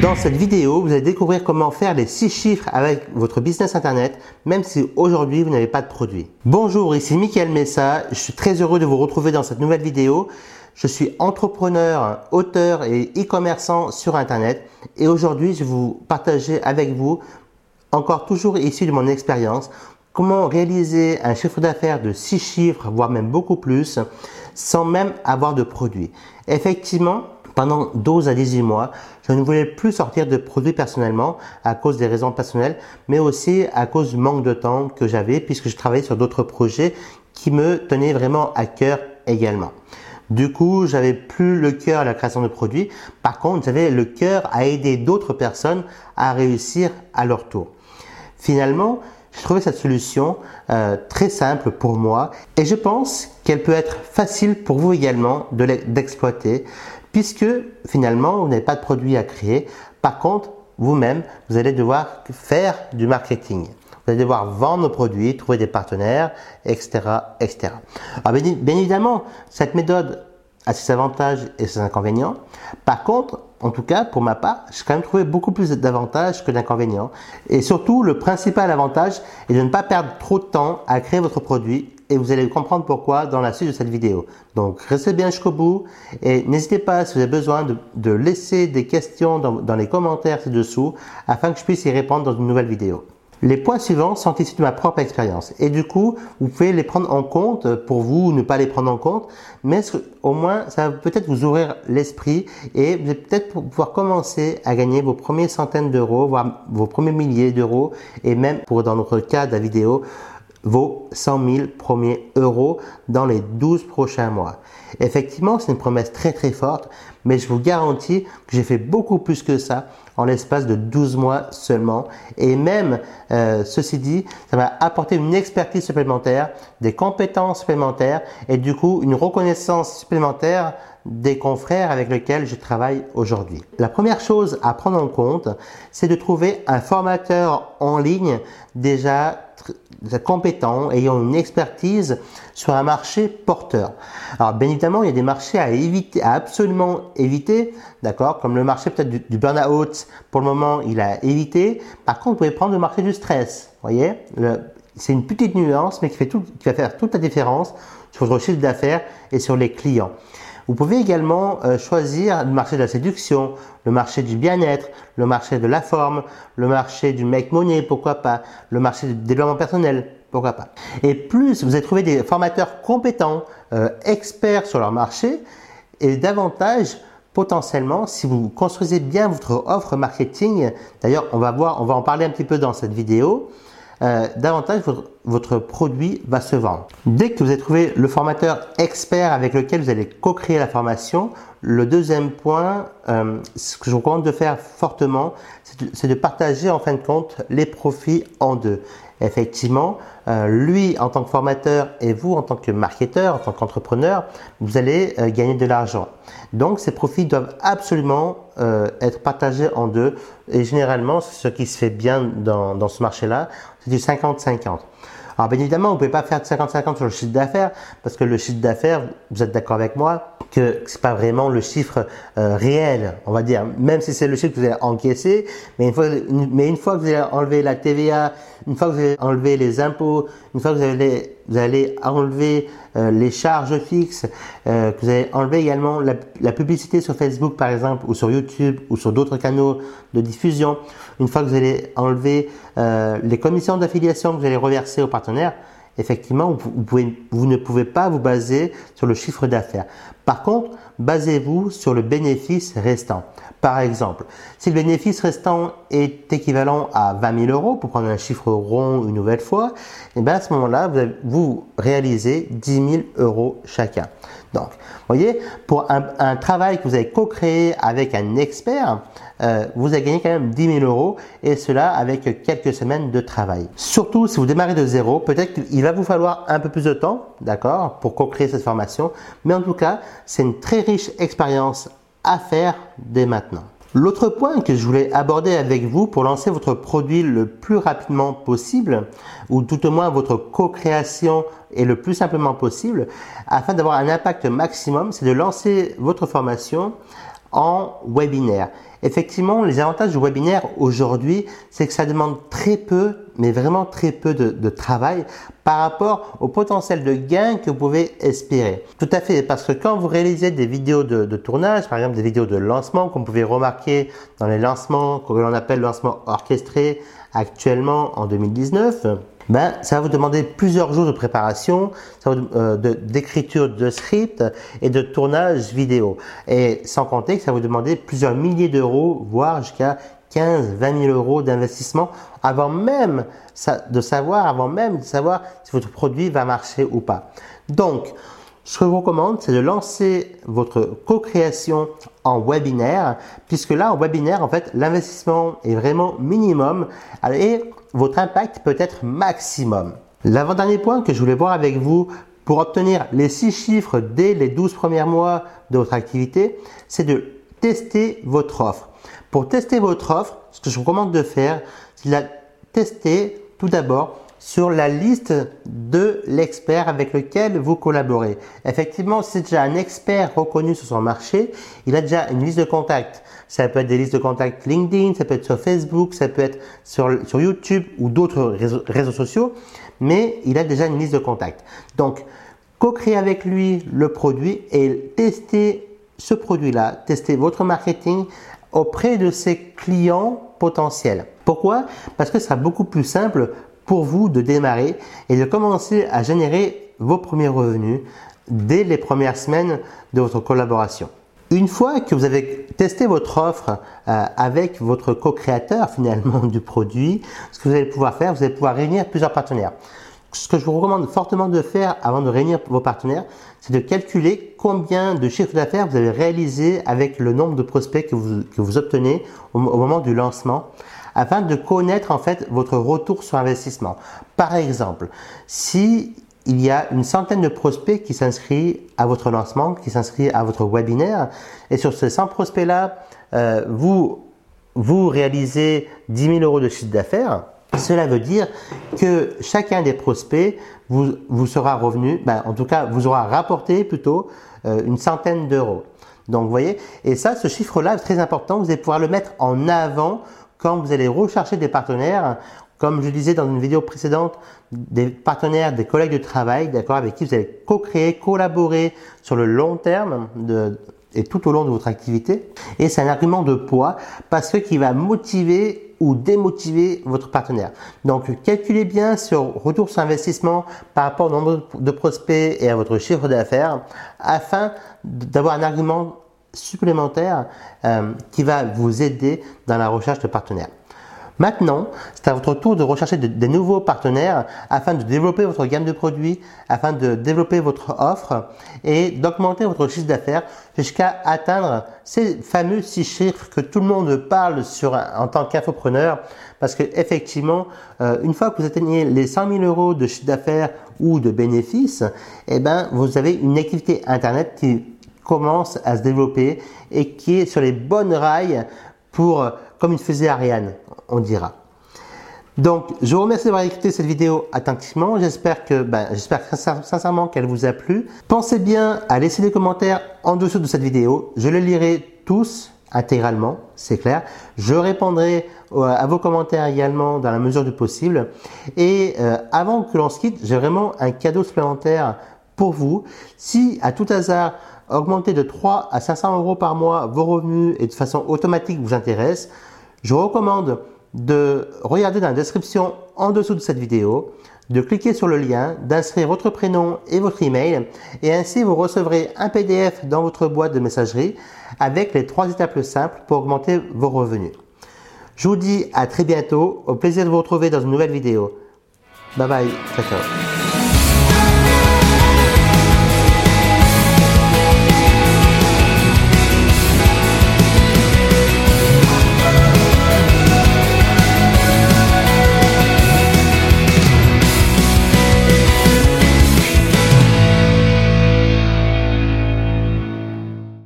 Dans cette vidéo, vous allez découvrir comment faire les 6 chiffres avec votre business internet, même si aujourd'hui vous n'avez pas de produit. Bonjour, ici Mickaël Messa. Je suis très heureux de vous retrouver dans cette nouvelle vidéo. Je suis entrepreneur, auteur et e-commerçant sur internet et aujourd'hui je vais vous partager avec vous, encore toujours issu de mon expérience, comment réaliser un chiffre d'affaires de 6 chiffres, voire même beaucoup plus, sans même avoir de produit. Effectivement, pendant 12 à 18 mois, je ne voulais plus sortir de produits personnellement à cause des raisons personnelles, mais aussi à cause du manque de temps que j'avais puisque je travaillais sur d'autres projets qui me tenaient vraiment à cœur également. Du coup, j'avais plus le cœur à la création de produits. Par contre, j'avais le cœur à aider d'autres personnes à réussir à leur tour. Finalement, j'ai trouvé cette solution euh, très simple pour moi et je pense qu'elle peut être facile pour vous également d'exploiter puisque finalement, vous n'avez pas de produit à créer. Par contre, vous-même, vous allez devoir faire du marketing. Vous allez devoir vendre nos produits, trouver des partenaires, etc., etc. Alors, bien, bien évidemment, cette méthode a ses avantages et ses inconvénients. Par contre, en tout cas, pour ma part, j'ai quand même trouvé beaucoup plus d'avantages que d'inconvénients. Et surtout, le principal avantage est de ne pas perdre trop de temps à créer votre produit et vous allez comprendre pourquoi dans la suite de cette vidéo. Donc restez bien jusqu'au bout et n'hésitez pas si vous avez besoin de, laisser des questions dans, les commentaires ci-dessous afin que je puisse y répondre dans une nouvelle vidéo. Les points suivants sont issus de ma propre expérience et du coup, vous pouvez les prendre en compte pour vous ou ne pas les prendre en compte, mais au moins ça va peut-être vous ouvrir l'esprit et vous allez peut-être pouvoir commencer à gagner vos premières centaines d'euros, voire vos premiers milliers d'euros et même pour dans notre cas de la vidéo, vos 100 000 premiers euros dans les 12 prochains mois. Effectivement, c'est une promesse très très forte, mais je vous garantis que j'ai fait beaucoup plus que ça en l'espace de 12 mois seulement. Et même, euh, ceci dit, ça m'a apporté une expertise supplémentaire, des compétences supplémentaires et du coup une reconnaissance supplémentaire des confrères avec lesquels je travaille aujourd'hui. La première chose à prendre en compte, c'est de trouver un formateur en ligne déjà compétent, ayant une expertise sur un marché porteur. Alors bien évidemment, il y a des marchés à éviter, à absolument éviter, d'accord, comme le marché peut-être du, burn-out. Pour le moment, il a évité. Par contre, vous pouvez prendre le marché du stress. Voyez, c'est une petite nuance, mais qui fait tout, qui va faire toute la différence sur votre chiffre d'affaires et sur les clients. Vous pouvez également euh, choisir le marché de la séduction, le marché du bien-être, le marché de la forme, le marché du make money, pourquoi pas, le marché du développement personnel, pourquoi pas. Et plus vous allez trouver des formateurs compétents, euh, experts sur leur marché, et davantage potentiellement, si vous construisez bien votre offre marketing, d'ailleurs on va voir, on va en parler un petit peu dans cette vidéo, euh, davantage votre, produit va se vendre. Dès que vous avez trouvé le formateur expert avec lequel vous allez co-créer la formation, le deuxième point, euh, ce que je vous recommande de faire fortement, c'est de, partager en fin de compte les profits en deux. Effectivement, euh, lui en tant que formateur et vous en tant que marketeur, en tant qu'entrepreneur, vous allez gagner de l'argent. Donc ces profits doivent absolument être partagés en deux. Et généralement, ce qui se fait bien dans, dans ce marché-là, c'est du 50-50. Alors bien évidemment, vous ne pouvez pas faire de 50-50 sur le chiffre d'affaires parce que le chiffre d'affaires, vous êtes d'accord avec moi que c'est pas vraiment le chiffre euh, réel, on va dire. Même si c'est le chiffre que vous allez encaisser, mais une fois, mais une fois que vous allez enlever la TVA, une fois que vous allez enlever les impôts, une fois que vous allez, vous allez enlever euh, les charges fixes, euh, que vous allez enlever également la, publicité sur Facebook par exemple, ou sur YouTube, ou sur d'autres canaux de diffusion, une fois que vous allez enlever les commissions d'affiliation que vous allez reverser aux partenaires, effectivement, vous, ne pouvez pas vous baser sur le chiffre d'affaires. Par contre, basez-vous sur le bénéfice restant. Par exemple, si le bénéfice restant est équivalent à 20 000 euros, pour prendre un chiffre rond une nouvelle fois, et eh bien à ce moment-là, vous, vous réalisez 10 000 euros chacun. Donc, vous voyez, pour un, travail que vous avez co-créé avec un expert, euh, vous avez gagné quand même 10 000 euros et cela avec quelques semaines de travail. Surtout si vous démarrez de zéro, peut-être qu'il va vous falloir un peu plus de temps, d'accord, pour co-créer cette formation, mais en tout cas, c'est une très riche expérience à faire dès maintenant. L'autre point que je voulais aborder avec vous pour lancer votre produit le plus rapidement possible, ou tout au moins votre co-création et le plus simplement possible, afin d'avoir un impact maximum, c'est de lancer votre formation en webinaire. Effectivement, les avantages du webinaire aujourd'hui, c'est que ça demande très peu, mais vraiment très peu de, travail par rapport au potentiel de gain que vous pouvez espérer. Tout à fait, parce que quand vous réalisez des vidéos de, de tournage, par exemple des vidéos de lancement, vous pouvez remarquer dans les lancements que l'on appelle lancement orchestré actuellement en 2019, ben, ça va vous demander plusieurs jours de préparation, euh, d'écriture de, script et de tournage vidéo. Et sans compter que ça va vous demander plusieurs milliers d'euros, voire jusqu'à 15, 20 000 euros d'investissement avant même de savoir, avant même de savoir si votre produit va marcher ou pas. Donc, ce que je vous recommande, c'est de lancer votre co-création en webinaire, puisque là, en webinaire, en fait, l'investissement est vraiment minimum et votre impact peut être maximum. L'avant-dernier point que je voulais voir avec vous pour obtenir les six chiffres dès les 12 premiers mois de votre activité, c'est de tester votre offre. Pour tester votre offre, ce que je vous recommande de faire, c'est de la tester tout d'abord sur la liste de l'expert avec lequel vous collaborez. Effectivement, si c'est déjà un expert reconnu sur son marché, il a déjà une liste de contacts. Ça peut être des listes de contacts LinkedIn, ça peut être sur Facebook, ça peut être sur, sur YouTube ou d'autres réseaux, réseaux sociaux, mais il a déjà une liste de contacts. Donc, co-créer avec lui le produit et tester ce produit-là, tester votre marketing auprès de ses clients potentiels. Pourquoi? Parce que ce sera beaucoup plus simple pour vous de démarrer et de commencer à générer vos premiers revenus dès les premières semaines de votre collaboration. Une fois que vous avez testé votre offre euh, avec votre co-créateur finalement du produit, ce que vous allez pouvoir faire, vous allez pouvoir réunir plusieurs partenaires. Ce que je vous recommande fortement de faire avant de réunir vos partenaires, c'est de calculer combien de chiffres d'affaires vous avez réalisé avec le nombre de prospects que vous, que vous obtenez au moment du lancement afin de connaître en fait votre retour sur investissement. Par exemple, si il y a une centaine de prospects qui s'inscrivent à votre lancement, qui s'inscrivent à votre webinaire, et sur ces 100 prospects-là, euh, vous, vous réalisez 10 000 euros de chiffre d'affaires, cela veut dire que chacun des prospects vous, vous sera revenu, ben, en tout cas, vous aura rapporté plutôt euh, une centaine d'euros. Donc, vous voyez, et ça, ce chiffre-là est très important. Vous allez pouvoir le mettre en avant quand vous allez rechercher des partenaires, comme je disais dans une vidéo précédente, des partenaires, des collègues de travail, d'accord, avec qui vous allez co-créer, collaborer sur le long terme et tout au long de votre activité. Et c'est un argument de poids parce que qui va motiver ou démotiver votre partenaire. Donc, calculez bien sur retour sur investissement par rapport au nombre de prospects et à votre chiffre d'affaires afin d'avoir un argument supplémentaire euh, qui va vous aider dans la recherche de partenaires. Maintenant, c'est à votre tour de rechercher des nouveaux partenaires afin de développer votre gamme de produits, afin de développer votre offre et d'augmenter votre chiffre d'affaires jusqu'à atteindre ces fameux six chiffres que tout le monde parle sur, en tant qu'infopreneur. Parce que effectivement, euh, une fois que vous atteignez les 100 000 euros de chiffre d'affaires ou de bénéfices, eh ben, vous avez une activité internet qui commence à se développer et qui est sur les bonnes rails pour, comme une fusée Ariane, on dira. Donc, je vous remercie d'avoir écouté cette vidéo attentivement. J'espère que, ben, j'espère sincèrement qu'elle vous a plu. Pensez bien à laisser des commentaires en dessous de cette vidéo. Je les lirai tous intégralement, c'est clair. Je répondrai à vos commentaires également dans la mesure du possible. Et euh, avant que l'on se quitte, j'ai vraiment un cadeau supplémentaire pour vous. Si à tout hasard augmenter de 3 à 500 euros par mois vos revenus et de façon automatique vous intéresse, je recommande de regarder dans la description en dessous de cette vidéo, de cliquer sur le lien, d'inscrire votre prénom et votre email et ainsi vous recevrez un PDF dans votre boîte de messagerie avec les trois étapes simples pour augmenter vos revenus. Je vous dis à très bientôt, au plaisir de vous retrouver dans une nouvelle vidéo. Bye bye, ciao ciao.